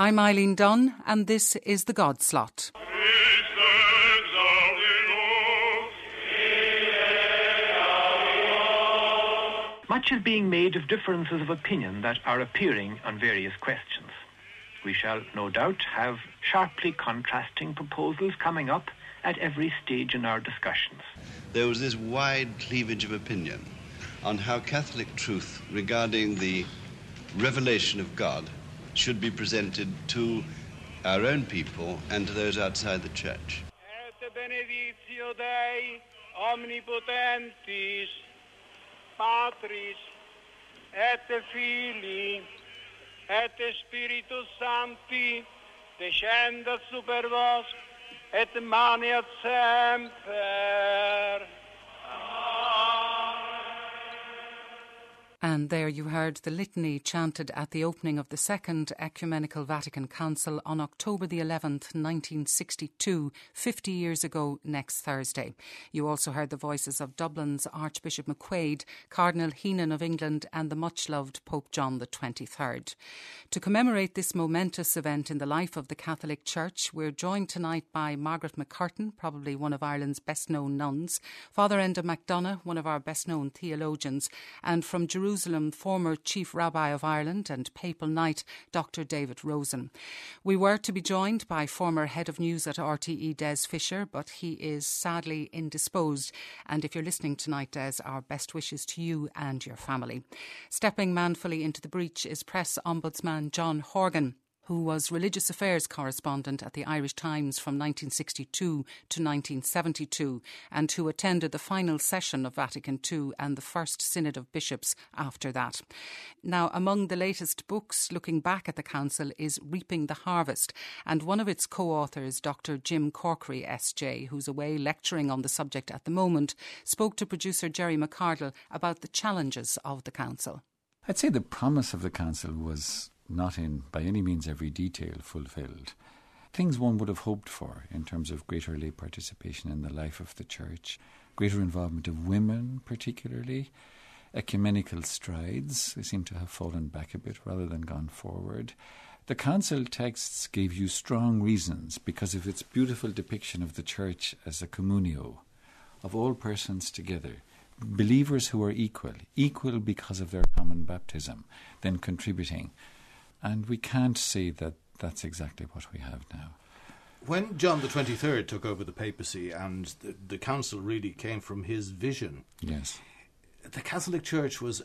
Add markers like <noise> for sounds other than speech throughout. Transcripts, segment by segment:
I'm Eileen Dunn, and this is The God Slot. Much is being made of differences of opinion that are appearing on various questions. We shall no doubt have sharply contrasting proposals coming up at every stage in our discussions. There was this wide cleavage of opinion on how Catholic truth regarding the revelation of God should be presented to our own people and to those outside the church. Et benedictio Dei And there you heard the litany chanted at the opening of the Second Ecumenical Vatican Council on October the 11th, 1962, 50 years ago next Thursday. You also heard the voices of Dublin's Archbishop McQuaid, Cardinal Heenan of England, and the much loved Pope John the 23rd. To commemorate this momentous event in the life of the Catholic Church, we're joined tonight by Margaret McCurtain, probably one of Ireland's best known nuns, Father Enda McDonagh, one of our best known theologians, and from Jerusalem, Jerusalem former Chief Rabbi of Ireland and Papal Knight Dr. David Rosen. We were to be joined by former Head of News at RTE Des Fisher, but he is sadly indisposed. And if you're listening tonight, Des, our best wishes to you and your family. Stepping manfully into the breach is Press Ombudsman John Horgan who was religious affairs correspondent at the Irish Times from 1962 to 1972 and who attended the final session of Vatican II and the first Synod of Bishops after that. Now, among the latest books looking back at the Council is Reaping the Harvest, and one of its co authors, Dr. Jim Corkery, SJ, who's away lecturing on the subject at the moment, spoke to producer Jerry McCardle about the challenges of the Council. I'd say the promise of the Council was not in by any means every detail fulfilled. Things one would have hoped for in terms of greater lay participation in the life of the church, greater involvement of women, particularly, ecumenical strides, they seem to have fallen back a bit rather than gone forward. The council texts gave you strong reasons because of its beautiful depiction of the church as a communio, of all persons together, believers who are equal, equal because of their common baptism, then contributing and we can't see that that's exactly what we have now. When John the 23rd took over the papacy and the, the council really came from his vision, yes, the Catholic Church was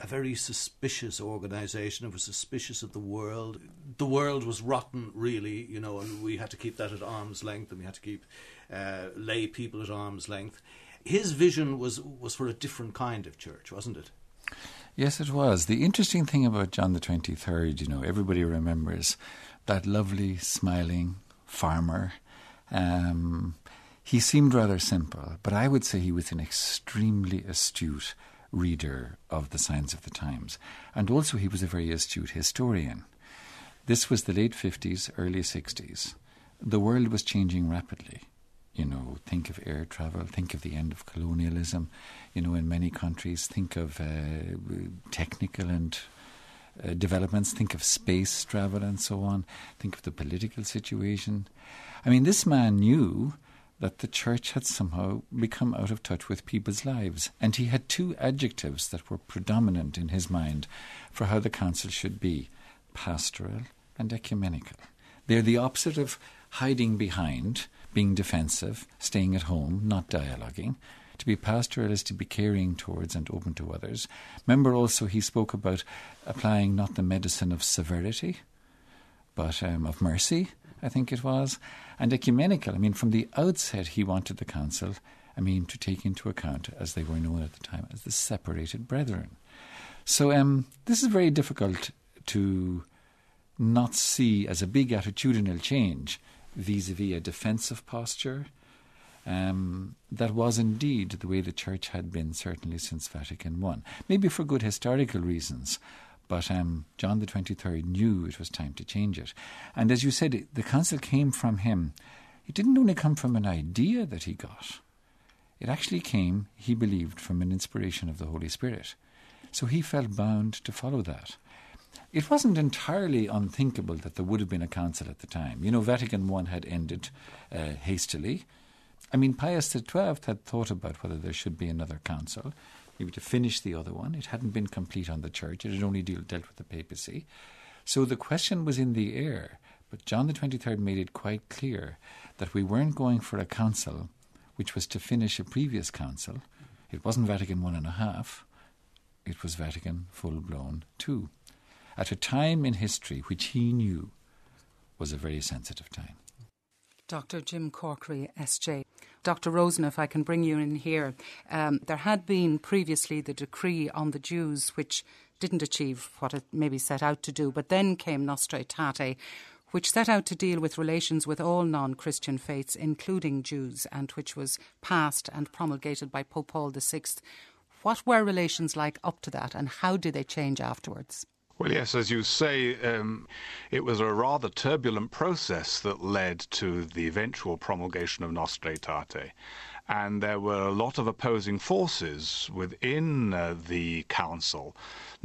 a very suspicious organisation. It was suspicious of the world. The world was rotten, really, you know, and we had to keep that at arm's length, and we had to keep uh, lay people at arm's length. His vision was was for a different kind of church, wasn't it? Yes, it was. The interesting thing about John the 23rd, you know, everybody remembers that lovely, smiling farmer. Um, he seemed rather simple, but I would say he was an extremely astute reader of the signs of the times. And also, he was a very astute historian. This was the late 50s, early 60s. The world was changing rapidly you know, think of air travel, think of the end of colonialism, you know, in many countries, think of uh, technical and uh, developments, think of space travel and so on, think of the political situation. I mean, this man knew that the church had somehow become out of touch with people's lives, and he had two adjectives that were predominant in his mind for how the council should be pastoral and ecumenical. They're the opposite of hiding behind being defensive, staying at home, not dialoguing. To be pastoral is to be caring towards and open to others. Remember also, he spoke about applying not the medicine of severity, but um, of mercy, I think it was. And ecumenical, I mean, from the outset, he wanted the council, I mean, to take into account, as they were known at the time, as the separated brethren. So um, this is very difficult to not see as a big attitudinal change vis a vis a defensive posture. Um, that was indeed the way the church had been, certainly since Vatican I. Maybe for good historical reasons, but um, John the 23rd knew it was time to change it. And as you said, the council came from him. It didn't only come from an idea that he got, it actually came, he believed, from an inspiration of the Holy Spirit. So he felt bound to follow that. It wasn't entirely unthinkable that there would have been a council at the time. You know, Vatican I had ended uh, hastily. I mean, Pius XII had thought about whether there should be another council, maybe to finish the other one. It hadn't been complete on the church, it had only deal, dealt with the papacy. So the question was in the air. But John the 23rd made it quite clear that we weren't going for a council which was to finish a previous council. It wasn't Vatican one and a half, it was Vatican full blown two. At a time in history which he knew was a very sensitive time. Dr. Jim Corkery, SJ. Dr. Rosen, if I can bring you in here, um, there had been previously the decree on the Jews, which didn't achieve what it maybe set out to do, but then came Nostra Aetate, which set out to deal with relations with all non Christian faiths, including Jews, and which was passed and promulgated by Pope Paul VI. What were relations like up to that, and how did they change afterwards? Well, yes, as you say, um, it was a rather turbulent process that led to the eventual promulgation of Nostra Aetate. And there were a lot of opposing forces within uh, the council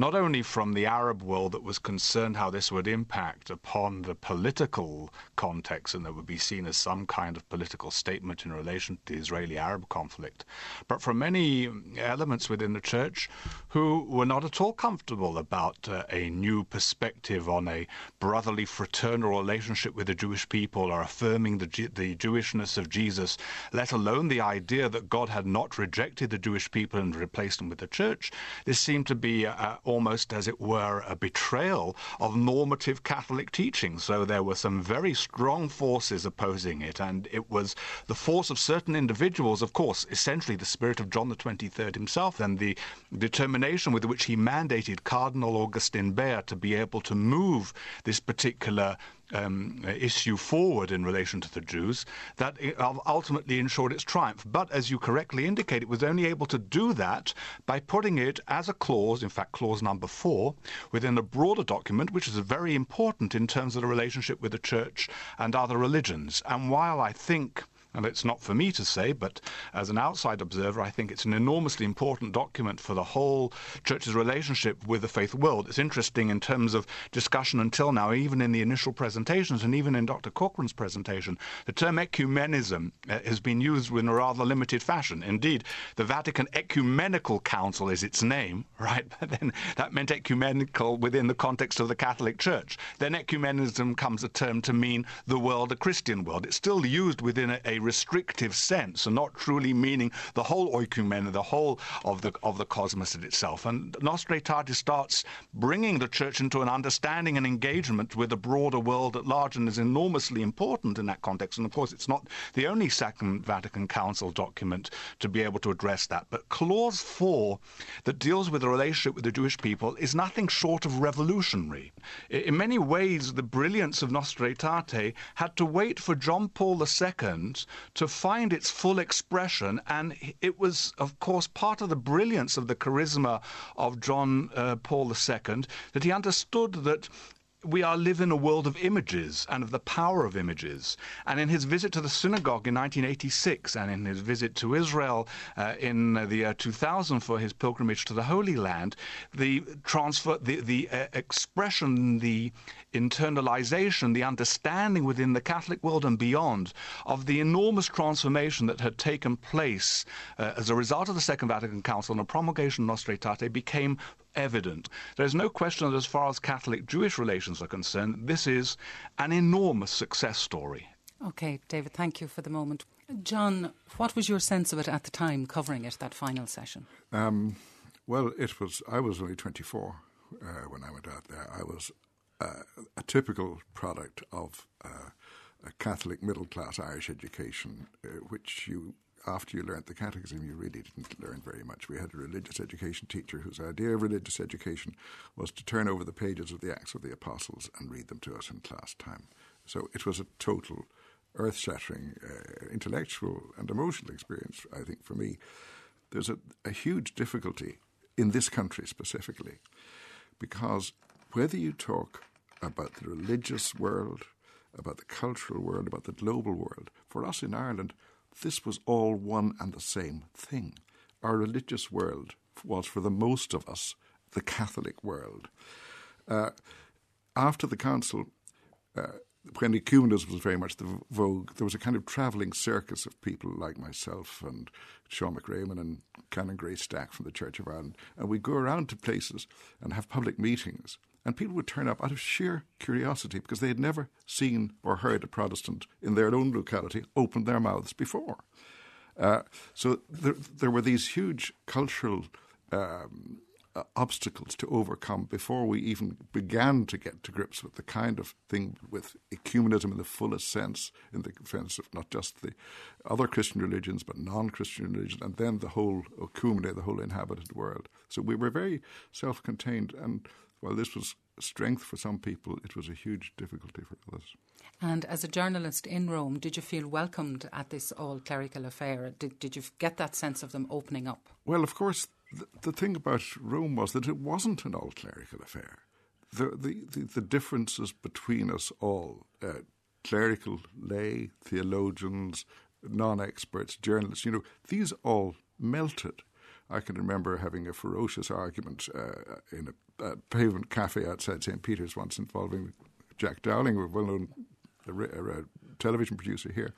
not only from the Arab world that was concerned how this would impact upon the political context and that would be seen as some kind of political statement in relation to the Israeli Arab conflict, but from many elements within the church who were not at all comfortable about uh, a new perspective on a brotherly fraternal relationship with the Jewish people or affirming the, the Jewishness of Jesus, let alone the idea that God had not rejected the Jewish people and replaced them with the church. This seemed to be uh, almost, as it were, a betrayal of normative Catholic teaching. So there were some very strong forces opposing it, and it was the force of certain individuals, of course, essentially the spirit of John the 23rd himself, and the determination with which he mandated Cardinal Augustin Bea to be able to move this particular um, issue forward in relation to the Jews that ultimately ensured its triumph. But as you correctly indicate, it was only able to do that by putting it as a clause, in fact, clause number four, within a broader document, which is very important in terms of the relationship with the church and other religions. And while I think and it's not for me to say, but as an outside observer, I think it's an enormously important document for the whole church's relationship with the faith world. It's interesting in terms of discussion until now, even in the initial presentations and even in Dr. Corcoran's presentation, the term ecumenism uh, has been used in a rather limited fashion. Indeed, the Vatican Ecumenical Council is its name, <laughs> right? But then that meant ecumenical within the context of the Catholic Church. Then ecumenism comes a term to mean the world, the Christian world. It's still used within a, a restrictive sense and not truly meaning the whole oikumene, the whole of the of the cosmos itself. And Nostra Aetate starts bringing the church into an understanding and engagement with the broader world at large and is enormously important in that context. And of course, it's not the only Second Vatican Council document to be able to address that. But Clause 4, that deals with the relationship with the Jewish people, is nothing short of revolutionary. In many ways, the brilliance of Nostra Aetate had to wait for John Paul II to find its full expression. And it was, of course, part of the brilliance of the charisma of John uh, Paul II that he understood that we are live in a world of images and of the power of images. And in his visit to the synagogue in 1986 and in his visit to Israel uh, in the year 2000 for his pilgrimage to the Holy Land, the transfer, the, the uh, expression, the internalization, the understanding within the Catholic world and beyond of the enormous transformation that had taken place uh, as a result of the Second Vatican Council and the promulgation of Nostra Aetate became evident. There's no question that as far as Catholic Jewish relations are concerned, this is an enormous success story. Okay, David, thank you for the moment. John, what was your sense of it at the time, covering it, that final session? Um, well, it was. I was only 24 uh, when I went out there. I was uh, a typical product of uh, a Catholic middle class Irish education, uh, which you after you learnt the catechism, you really didn't learn very much. We had a religious education teacher whose idea of religious education was to turn over the pages of the Acts of the Apostles and read them to us in class time. So it was a total earth shattering uh, intellectual and emotional experience, I think, for me. There's a, a huge difficulty in this country specifically because whether you talk about the religious world, about the cultural world, about the global world, for us in Ireland, this was all one and the same thing. Our religious world was, for the most of us, the Catholic world. uh, after the council, uh, when ecumenism was very much the vogue, there was a kind of travelling circus of people like myself and Sean Mac Réamoinn and Canon Gray-Stack from the Church of Ireland. And we'd go around to places and have public meetings. And people would turn up out of sheer curiosity because they had never seen or heard a Protestant in their own locality open their mouths before. Uh, so there, there were these huge cultural um, uh, obstacles to overcome before we even began to get to grips with the kind of thing with ecumenism in the fullest sense, in the sense of not just the other Christian religions but non-Christian religions, and then the whole ecumene, the whole inhabited world. So we were very self-contained, and while this was strength for some people, it was a huge difficulty for others. And as a journalist in Rome, did you feel welcomed at this all clerical affair? Did, did you get that sense of them opening up? Well, of course, the, the thing about Rome was that it wasn't an all clerical affair. The, the, the, the, differences between us all, uh, clerical, lay, theologians, non experts, journalists, you know, these all melted. I can remember having a ferocious argument uh, in a, a, pavement cafe outside St. Peter's once involving Jack Dowling, a well known television producer here,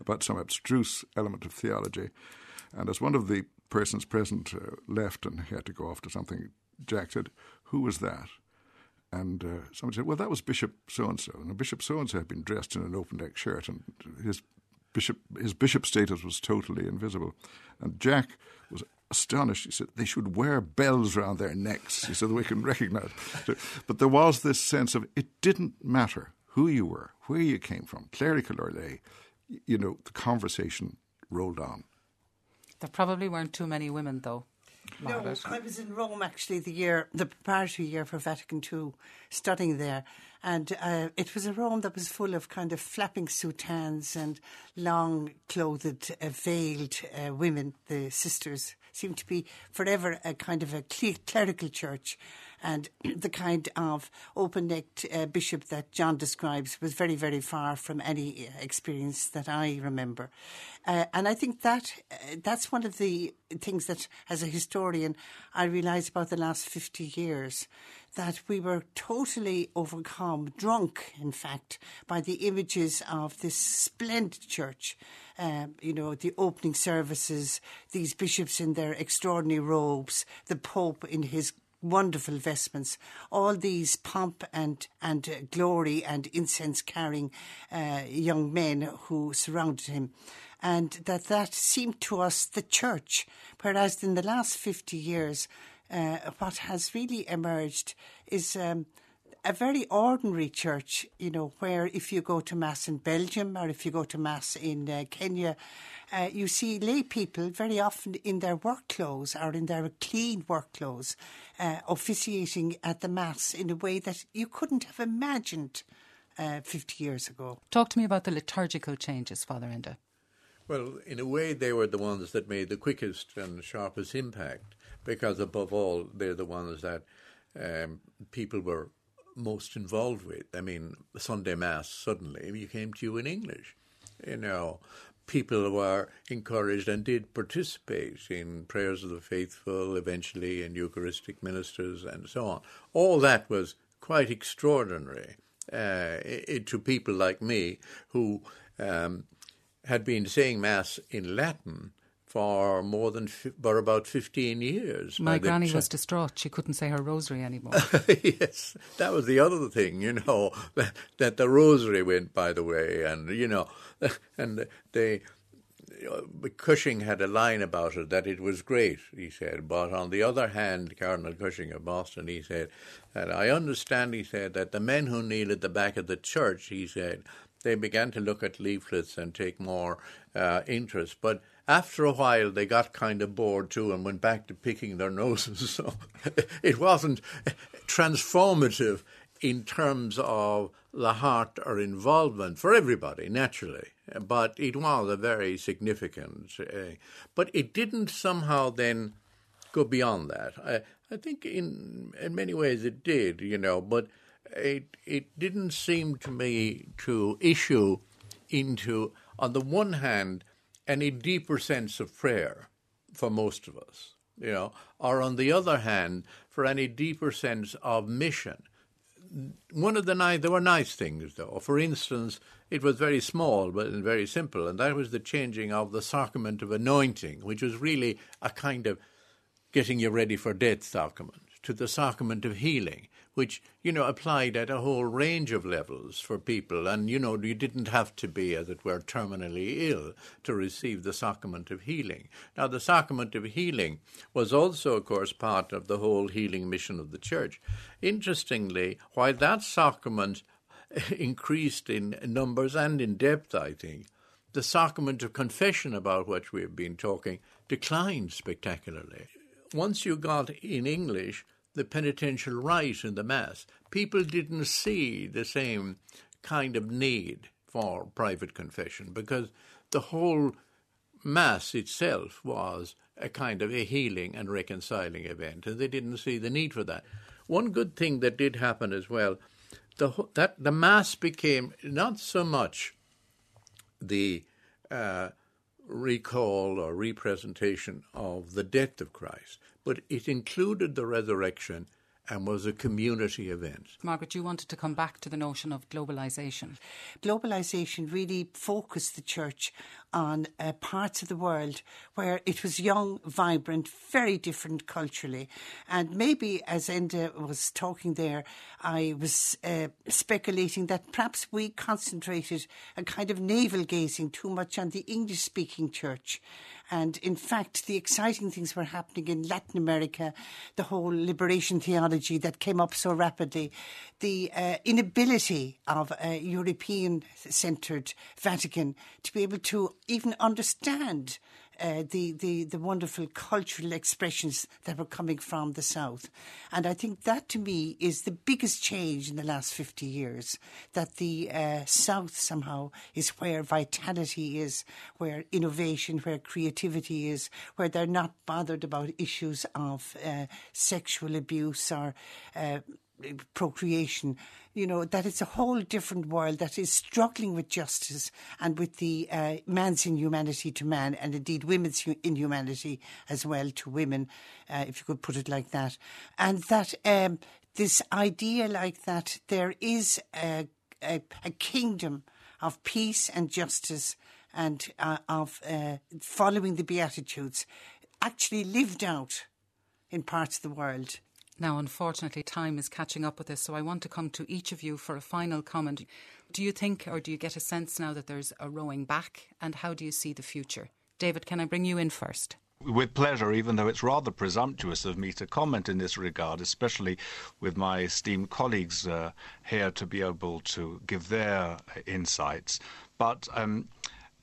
about some abstruse element of theology. And as one of the persons present uh, left and he had to go off to something, Jack said, Who was that? And uh, somebody said, Well, that was Bishop so and so. And Bishop so and so had been dressed in an open neck shirt, and his bishop, his bishop status was totally invisible. And Jack was astonished. He said, They should wear bells around their necks <laughs> so that we can recognize. but there was this sense of it didn't matter who you were, where you came from, clerical or lay. You know, the conversation rolled on. There probably weren't too many women, though. No, I was in Rome actually the year, the preparatory year for Vatican II, studying there, and uh, it was a Rome that was full of kind of flapping soutanes and long clothed, uh, veiled uh, women. The sisters seemed to be forever a kind of a clerical church, and <clears throat> the kind of open necked uh, bishop that John describes was very, very far from any uh, experience that I remember. Uh, and I think that uh, that's one of the things that, as a historian, I realise about the last 50 years that we were totally overcome, drunk, in fact, by the images of this splendid church. Um, you know, the opening services, these bishops in their extraordinary robes, the Pope in his wonderful vestments, all these pomp and and uh, glory and incense carrying uh, young men who surrounded him, and that that seemed to us the church, whereas in the last fifty years, uh, what has really emerged is. Um, a very ordinary church, you know, where if you go to Mass in Belgium or if you go to Mass in uh, Kenya, uh, you see lay people very often in their work clothes or in their clean work clothes uh, officiating at the Mass in a way that you couldn't have imagined uh, 50 years ago. Talk to me about the liturgical changes, Father Enda. Well, in a way, they were the ones that made the quickest and sharpest impact because, above all, they're the ones that um, people were most involved with. I mean, Sunday Mass suddenly became to you in English. You know, people were encouraged and did participate in prayers of the faithful, eventually in Eucharistic ministers, and so on. All that was quite extraordinary uh, it, to people like me who um, had been saying Mass in Latin for more than for about 15 years. My granny was distraught. She couldn't say her rosary anymore. <laughs> yes, that was the other thing, you know, that, <laughs> that the rosary went by the way, and, you know, <laughs> and they. Cushing had a line about it that it was great, he said. But on the other hand, Cardinal Cushing of Boston, he said, that I understand, he said, that the men who kneel at the back of the church, he said, they began to look at leaflets and take more uh, interest. But after a while, they got kind of bored too and went back to picking their <laughs> noses. So it wasn't transformative in terms of the heart or involvement for everybody, naturally. But it was a very significant. Uh, but it didn't somehow then go beyond that. I, I think in in many ways it did, you know, but it it didn't seem to me to issue into on the one hand any deeper sense of prayer for most of us, you know, or on the other hand, for any deeper sense of mission. one of the nice, there were nice things though. For instance, it was very small but very simple, and that was the changing of the sacrament of anointing, which was really a kind of getting you ready for death sacrament, to the sacrament of healing, which, you know, applied at a whole range of levels for people. And, you know, you didn't have to be, as it were, terminally ill to receive the sacrament of healing. Now, the sacrament of healing was also, of course, part of the whole healing mission of the Church. Interestingly, while that sacrament <laughs> increased in numbers and in depth, I think, the sacrament of confession about which we have been talking declined spectacularly. Once you got in English the penitential rite in the Mass, people didn't see the same kind of need for private confession because the whole Mass itself was a kind of a healing and reconciling event, and they didn't see the need for that. One good thing that did happen as well, the, that the Mass became not so much the uh, recall or representation of the death of Christ, but it included the resurrection and was a community event. Margaret, you wanted to come back to the notion of globalisation. Globalisation really focused the church on uh, parts of the world where it was young, vibrant, very different culturally. And maybe, as Enda was talking there, I was uh, speculating that perhaps we concentrated a kind of navel gazing too much on the English speaking church. And in fact, the exciting things were happening in Latin America, the whole liberation theology that came up so rapidly, the uh, inability of a European centred Vatican to be able to even understand uh, the, the, the wonderful cultural expressions that were coming from the South. And I think that to me is the biggest change in the last 50 years that the uh, South somehow is where vitality is, where innovation, where creativity is, where they're not bothered about issues of uh, sexual abuse or uh, procreation, you know, that it's a whole different world that is struggling with justice and with the uh, man's inhumanity to man and indeed women's inhumanity as well to women, uh, if you could put it like that. And that um, this idea like that there is a, a, a kingdom of peace and justice and uh, of uh, following the Beatitudes actually lived out in parts of the world now, unfortunately, time is catching up with us, so I want to come to each of you for a final comment. Do you think, or do you get a sense now that there's a rowing back, and how do you see the future? David, can I bring you in first? With pleasure, even though it's rather presumptuous of me to comment in this regard, especially with my esteemed colleagues uh, here to be able to give their insights. But um,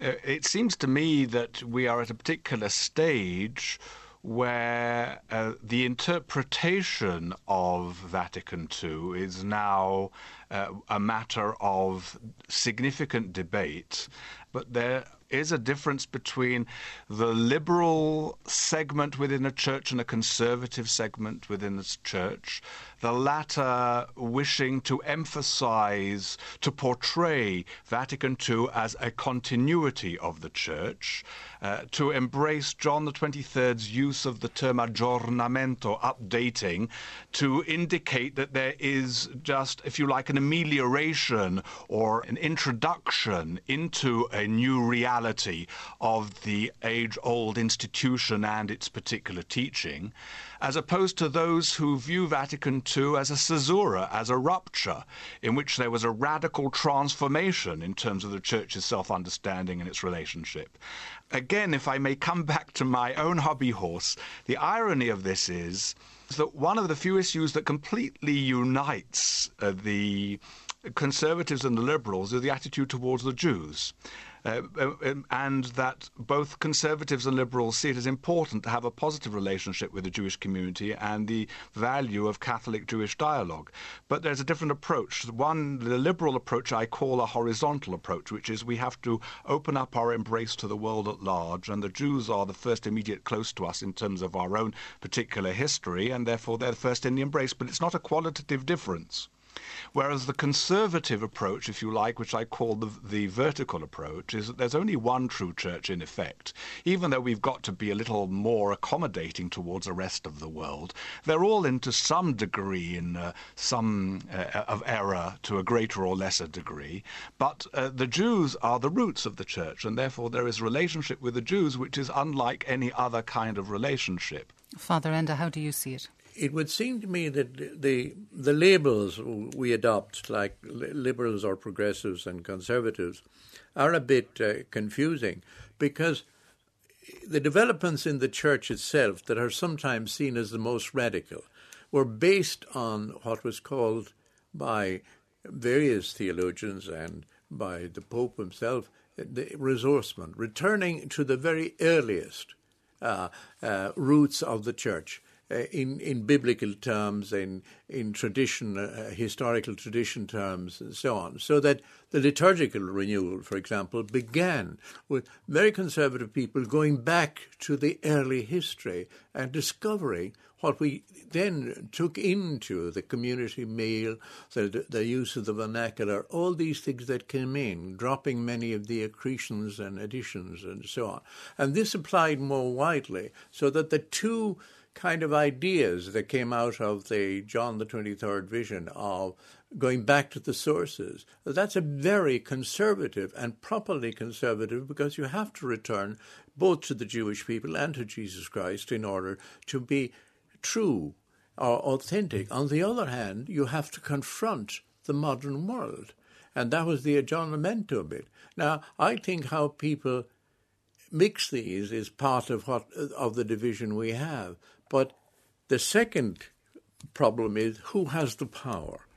it seems to me that we are at a particular stage where uh, the interpretation of Vatican II is now uh, a matter of significant debate, but there is a difference between the liberal segment within a church and a conservative segment within a church, the latter wishing to emphasize, to portray Vatican II as a continuity of the church, uh, to embrace John 23rd's use of the term aggiornamento, updating, to indicate that there is just, if you like, an amelioration or an introduction into a new reality of the age old institution and its particular teaching as opposed to those who view Vatican II as a caesura, as a rupture, in which there was a radical transformation in terms of the Church's self understanding and its relationship. Again, if I may come <laughs> back to my own hobby horse, the irony of this is that one of the few issues that completely unites uh, the conservatives and the liberals is the attitude towards the Jews. Uh, um, and that both conservatives and liberals see it as important to have a positive relationship with the Jewish community and the value of Catholic Jewish dialogue. But there's a different approach. One, the liberal approach, I call a horizontal approach, which is we have to open up our embrace to the world at large, and the Jews are the first immediate close to us in terms of our own particular history, and therefore they're the first in the embrace. But it's not a qualitative difference. Whereas the conservative approach, if you like, which I call the, the vertical approach, is that there's only one true church in effect. Even though we've got to be a little more accommodating towards the rest of the world, they're all into some degree in uh, some uh, of error to a greater or lesser degree. But uh, the Jews are the roots of the church, and therefore there is relationship with the Jews which is unlike any other kind of relationship. Father Enda, how do you see it? It would seem to me that the the labels we adopt, like liberals or progressives and conservatives, are a bit uh, confusing because the developments in the church itself that are sometimes seen as the most radical were based on what was called by various theologians and by the Pope himself the ressourcement, returning to the very earliest uh, uh, roots of the church in in biblical terms, in in tradition, uh, historical tradition terms, and so on. So that the liturgical renewal, for example, began with very conservative people going back to the early history and discovering what we then took into the community meal, the, the use of the vernacular, all these things that came in, dropping many of the accretions and additions and so on. And this applied more widely, so that the two kind of ideas that came out of the John the 23rd vision of going back to the sources. That's a very conservative and properly conservative because you have to return both to the Jewish people and to Jesus Christ in order to be true or authentic. On the other hand, you have to confront the modern world. And that was the aggiornamento bit. Now, I think how people mix these is part of what of the division we have. But the second problem is who has the power?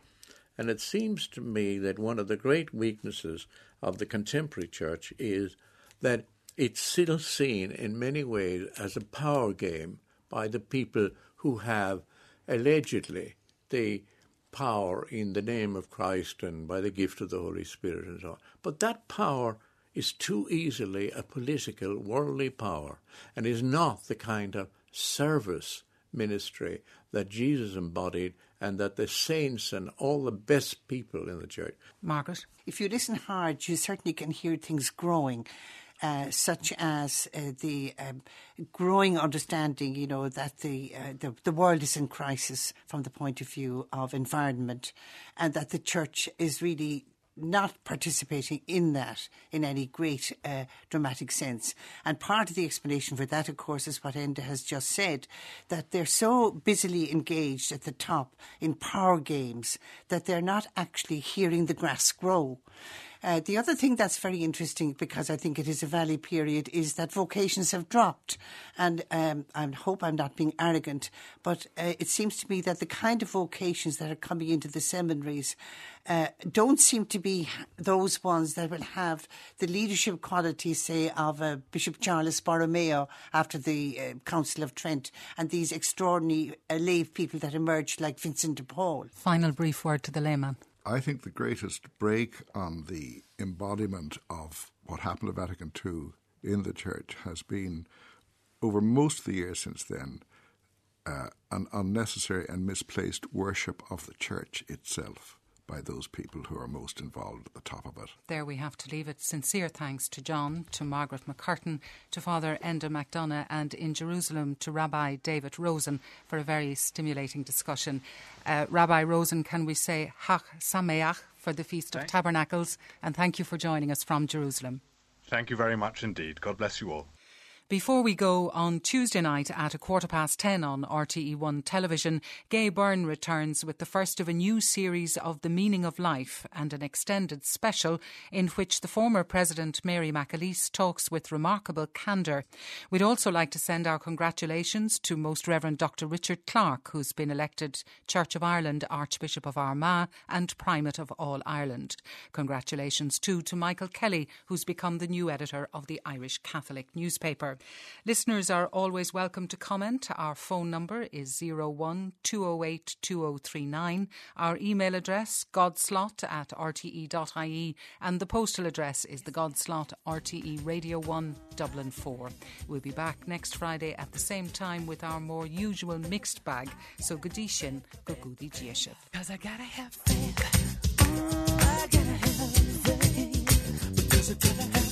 And it seems to me that one of the great weaknesses of the contemporary church is that it's still seen in many ways as a power game by the people who have allegedly the power in the name of Christ and by the gift of the Holy Spirit and so on. But that power is too easily a political, worldly power and is not the kind of service ministry that Jesus embodied and that the saints and all the best people in the church. Margaret? If you listen hard, you certainly can hear things growing. Uh, such as uh, the um, growing understanding, you know, that the, uh, the, the world is in crisis from the point of view of environment, and that the church is really not participating in that in any great uh, dramatic sense. And part of the explanation for that, of course, is what Enda has just said that they're so busily engaged at the top in power games that they're not actually hearing the grass grow. Uh, the other thing that's very interesting, because I think it is a valley period, is that vocations have dropped. And um, I hope I'm not being arrogant, but uh, it seems to me that the kind of vocations that are coming into the seminaries uh, don't seem to be those ones that will have the leadership qualities, say, of uh, Bishop Charles Borromeo after the uh, Council of Trent and these extraordinary uh, lay people that emerged like Vincent de Paul. Final brief word to the layman. I think the greatest break on the embodiment of what happened at Vatican II in the Church has been, over most of the years since then, uh, an unnecessary and misplaced worship of the Church itself by those people who are most involved at the top of it. There we have to leave it. Sincere thanks to John, to Margaret McCurtain, to Father Enda McDonagh, and in Jerusalem to Rabbi David Rosen for a very stimulating discussion. Uh, Rabbi Rosen, can we say Chag Sameach for the Feast of Tabernacles? And thank you for joining us from Jerusalem. Thank you very much indeed. God bless you all. Before we go on Tuesday night at a quarter past 10 on RTE1 television, Gay Byrne returns with the first of a new series of The Meaning of Life and an extended special in which the former President Mary McAleese talks with remarkable candour. We'd also like to send our congratulations to Most Reverend Dr. Richard Clarke, who's been elected Church of Ireland Archbishop of Armagh and Primate of all Ireland. Congratulations too to Michael Kelly, who's become the new editor of the Irish Catholic newspaper. Listeners are always welcome to comment. Our phone number is 01 208 2039. Our email address, godslot at rte.ie, and the postal address is the Godslot RTE Radio 1 Dublin 4. We'll be back next Friday at the same time with our more usual mixed bag. So Gadishin, Gugudi Jieship. Cause I gotta have faith. I gotta have faith. Because I gotta have